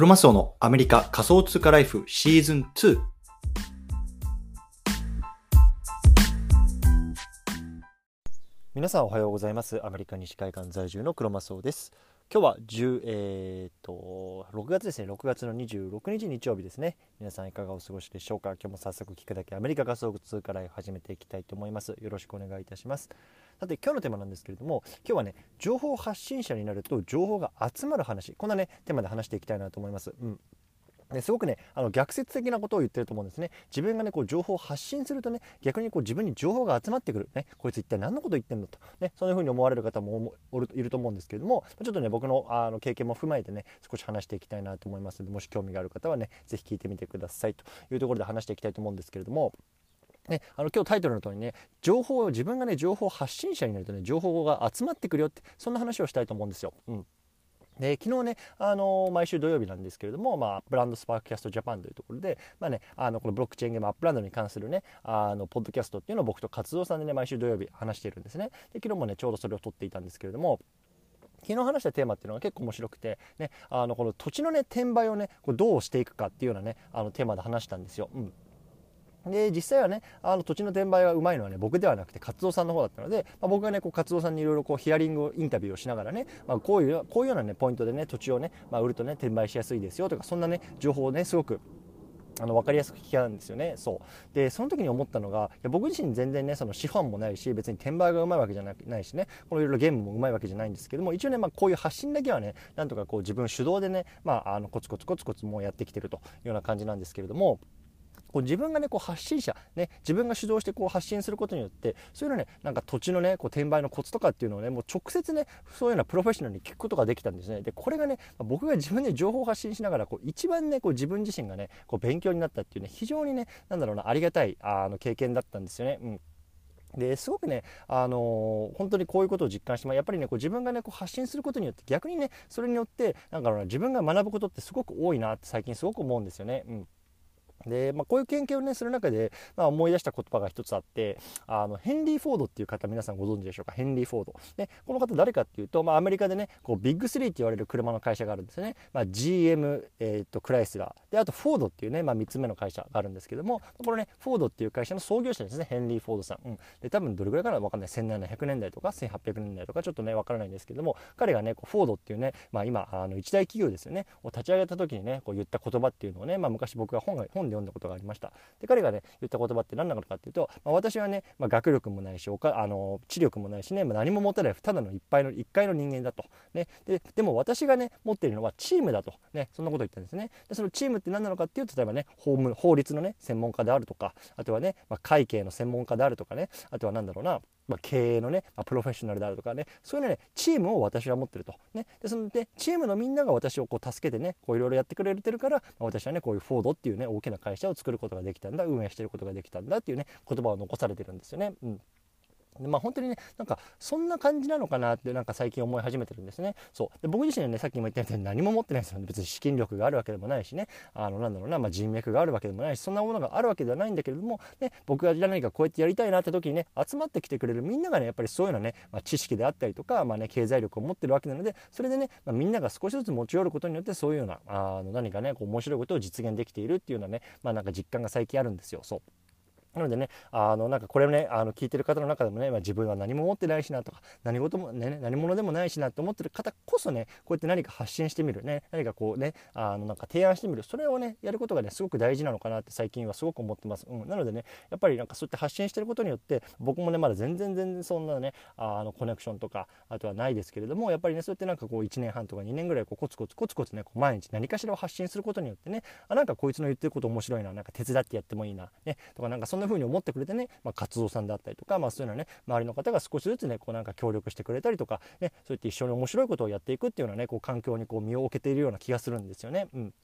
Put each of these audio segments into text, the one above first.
クロマスオのアメリカ仮想通貨ライフシーズン2。皆さんおはようございます。アメリカ西海岸在住のクロマスオです。今日は10、えー、と6月ですね、6月の26日日曜日ですね。皆さんいかがお過ごしでしょうか？今日も早速聞くだけアメリカ仮想通貨ライフ始めていきたいと思います。よろしくお願いいたします。さて今日のテーマなんですけれども今日はね情報発信者になると情報が集まる話。こんなねテーマで話していきたいなと思います。うん。ですごくねあの逆説的なことを言ってると思うんですね。自分がねこう情報を発信するとね逆にこう自分に情報が集まってくる。ね。こいつ一体何のこと言ってんのと。ね。そういうふうに思われる方もいると思うんですけれどもちょっとね僕のあの経験も踏まえてね少し話していきたいなと思いますのでもし興味がある方はね是非聞いてみてくださいというところで話していきたいと思うんですけれどもね、あの今日タイトルの通りね情報を自分がね情報発信者になるとね情報が集まってくるよってそんな話をしたいと思うんですよ。うんで昨日ね、あのー、毎週土曜日なんですけれども、まあ、アップランドスパークキャストジャパンというところで、まあね、あのこのブロックチェーンゲームアップランドに関するねあのポッドキャストっていうのを僕と活動さんでね毎週土曜日話しているんですねで昨日もねちょうどそれを録っていたんですけれども昨日話したテーマっていうのが結構面白くて、ね、あのこの土地のね転売をねこれどうしていくかっていうようなねあのテーマで話したんですよ。うんで実際はねあの土地の転売がうまいのはね僕ではなくて活動さんの方だったので、まあ、僕がねこう活動さんにいろいろこうヒアリングインタビューをしながらね、まあ、こういうこういうようなねポイントでね土地をね、まあ、売るとね転売しやすいですよとかそんなね情報をねすごくあの分かりやすく聞き合うんですよね。そう。でその時に思ったのがいや僕自身全然ねその資本もないし別に転売がうまいわけじゃないしねこのいろいろゲームもうまいわけじゃないんですけども一応ね、まあ、こういう発信だけはねなんとかこう自分主導でね、まあ、あのコツコツコツコツもうやってきてるというような感じなんですけれどもこう自分がねこう発信者、ね、自分が主導してこう発信することによってそういうのねなんか土地のねこう転売のコツとかっていうのをねもう直接ねそういうようなプロフェッショナルに聞くことができたんですねでこれがね僕が自分で情報を発信しながらこう一番ねこう自分自身がねこう勉強になったっていうね非常にねなんだろうなありがたいあの経験だったんですよね。うんですごくね、あのー、本当にこういうことを実感して、まあ、やっぱりねこう自分がねこう発信することによって逆にねそれによってなんか自分が学ぶことってすごく多いなって最近すごく思うんですよね。うんで、まあ、こういう研究をねする中で、まあ、思い出した言葉が一つあってあのヘンリー・フォードっていう方皆さんご存知でしょうか？ヘンリー・フォード。でこの方誰かっていうと、まあ、アメリカでねこうビッグ3って言われる車の会社があるんですね、まあ、GM、えー、とクライスラーであとフォードっていうね、まあ、3つ目の会社があるんですけどもこのねフォードっていう会社の創業者ですねヘンリー・フォードさん、うん、で多分どれぐらいかな分かんない。1700年代とか1800年代とかちょっとね分からないんですけども彼がねこうフォードっていうね、まあ、今あの一大企業ですよね。を立ち上げた時にねこう言った言葉っていうのをね、まあ、昔僕が本が本で読んだことがありました。で彼がね言った言葉って何なのかっていうと、まあ、私はね、まあ、学力もないしおかあの知力もないしね、まあ、何も持たないただのいっぱいの一回の人間だと、ね、ででも私がね持っているのはチームだと、ね、そんなこと言ったんですね。でそのチームって何なのかっていうと例えばね法務法律のね専門家であるとかあとはね、まあ、会計の専門家であるとかねあとは何だろうなまあ、経営のね、まあ、プロフェッショナルであるとかねそういうねチームを私は持ってると、ね、でそのでチームのみんなが私をこう助けてねこういろいろやってくれてるから、まあ、私はねこういうフォードっていうね大きな会社を作ることができたんだ運営してることができたんだっていうね言葉を残されてるんですよね。うん。でまあ本当にねなんかそんな感じなのかなってなんか最近思い始めてるんですね。そう。で僕自身はねさっきも言ったように何も持ってないですよね。別に資金力があるわけでもないしね。あのなんだろうな、まあ、人脈があるわけでもないしそんなものがあるわけではないんだけれども、ね、僕が何かこうやってやりたいなって時にね集まってきてくれるみんながねやっぱりそういうようなね、まあ、知識であったりとか、まあね、経済力を持ってるわけなのでそれでね、まあ、みんなが少しずつ持ち寄ることによってそういうようなあの何かねこう面白いことを実現できているっていうようなね、まあ、なんか実感が最近あるんですよ。そう。なのでね、あのなんかこれをね、あの聞いてる方の中でもね、まあ、自分は何も持ってないしなとか、何事もね、何者でもないしなって思ってる方こそね、こうやって何か発信してみるね、何かこうね、あのなんか提案してみる、それをね、やることがね、すごく大事なのかなって最近はすごく思ってます。うん、なのでね、やっぱりなんかそうやって発信してることによって、僕もね、まだ全然全然そんなね、あのコネクションとか、あとはないですけれども、やっぱりね、そうやってなんかこう1年半とか2年ぐらいこうコツコツコツコツね、こう毎日何かしらを発信することによってね、あ、なんかこいつの言ってること面白いな、なんか手伝ってやってもいいな、ね、とかなんかそんなな風に思ってくれてね、まあ、活動さんであったりとか、まあ、そういうのはね周りの方が少しずつねこうなんか協力してくれたりとか、ね、そうやって一緒に面白いことをやっていくっていうようなねこう環境にこう身を置けているような気がするんですよね。うん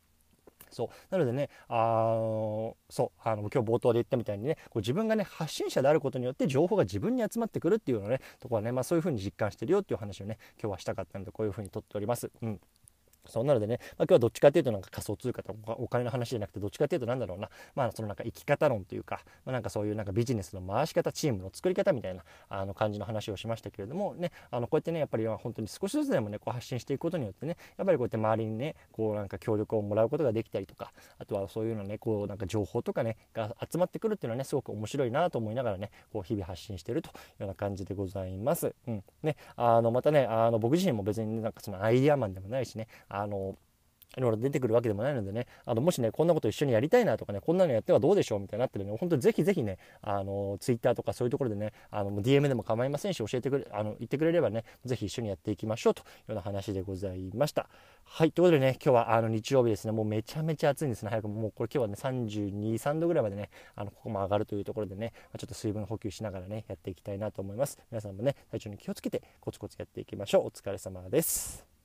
そうなのでね、あのそうあの今日冒頭で言ったみたいにねこう自分がね発信者であることによって情報が自分に集まってくるっていうのねところはね、まあ、そういうふうに実感してるよっていう話をね今日はしたかったのでこういうふうにとっております。うんそんなのでね、まあ、今日はどっちかっていうとなんか仮想通貨とかお金の話じゃなくてどっちかっていうとなんだろうな、まあそのなんか生き方論というか、まあ、なんかそういうなんかビジネスの回し方、チームの作り方みたいなあの感じの話をしましたけれどもね、あのこうやってね、やっぱり本当に少しずつでもね、こう発信していくことによってね、やっぱりこうやって周りにね、こうなんか協力をもらうことができたりとか、あとはそういうのね、こうなんか情報とかね、が集まってくるっていうのはね、すごく面白いなと思いながらね、こう日々発信しているというような感じでございます。うん。ね、あのまたね、あの僕自身も別になんかそのアイディアマンでもないしね、あのいろいろ出てくるわけでもないのでね、あのもしね、こんなこと一緒にやりたいなとかね、こんなのやってはどうでしょうみたいになってるね、本当にぜひぜひね、あの、ツイッターとかそういうところでね、あの、DM でも構いませんし、教えてくれ、あの、言ってくれればね、ぜひ一緒にやっていきましょうというような話でございました。はい、ということでね、今日はあの日曜日ですね、もうめちゃめちゃ暑いんですね、早くもうこれ今日はね、32、3度ぐらいまでね、あの、ここも上がるというところでね、ちょっと水分補給しながらね、やっていきたいなと思います。皆さんもね、体調に気をつけてコツコツやっていきましょう。お疲れ様です。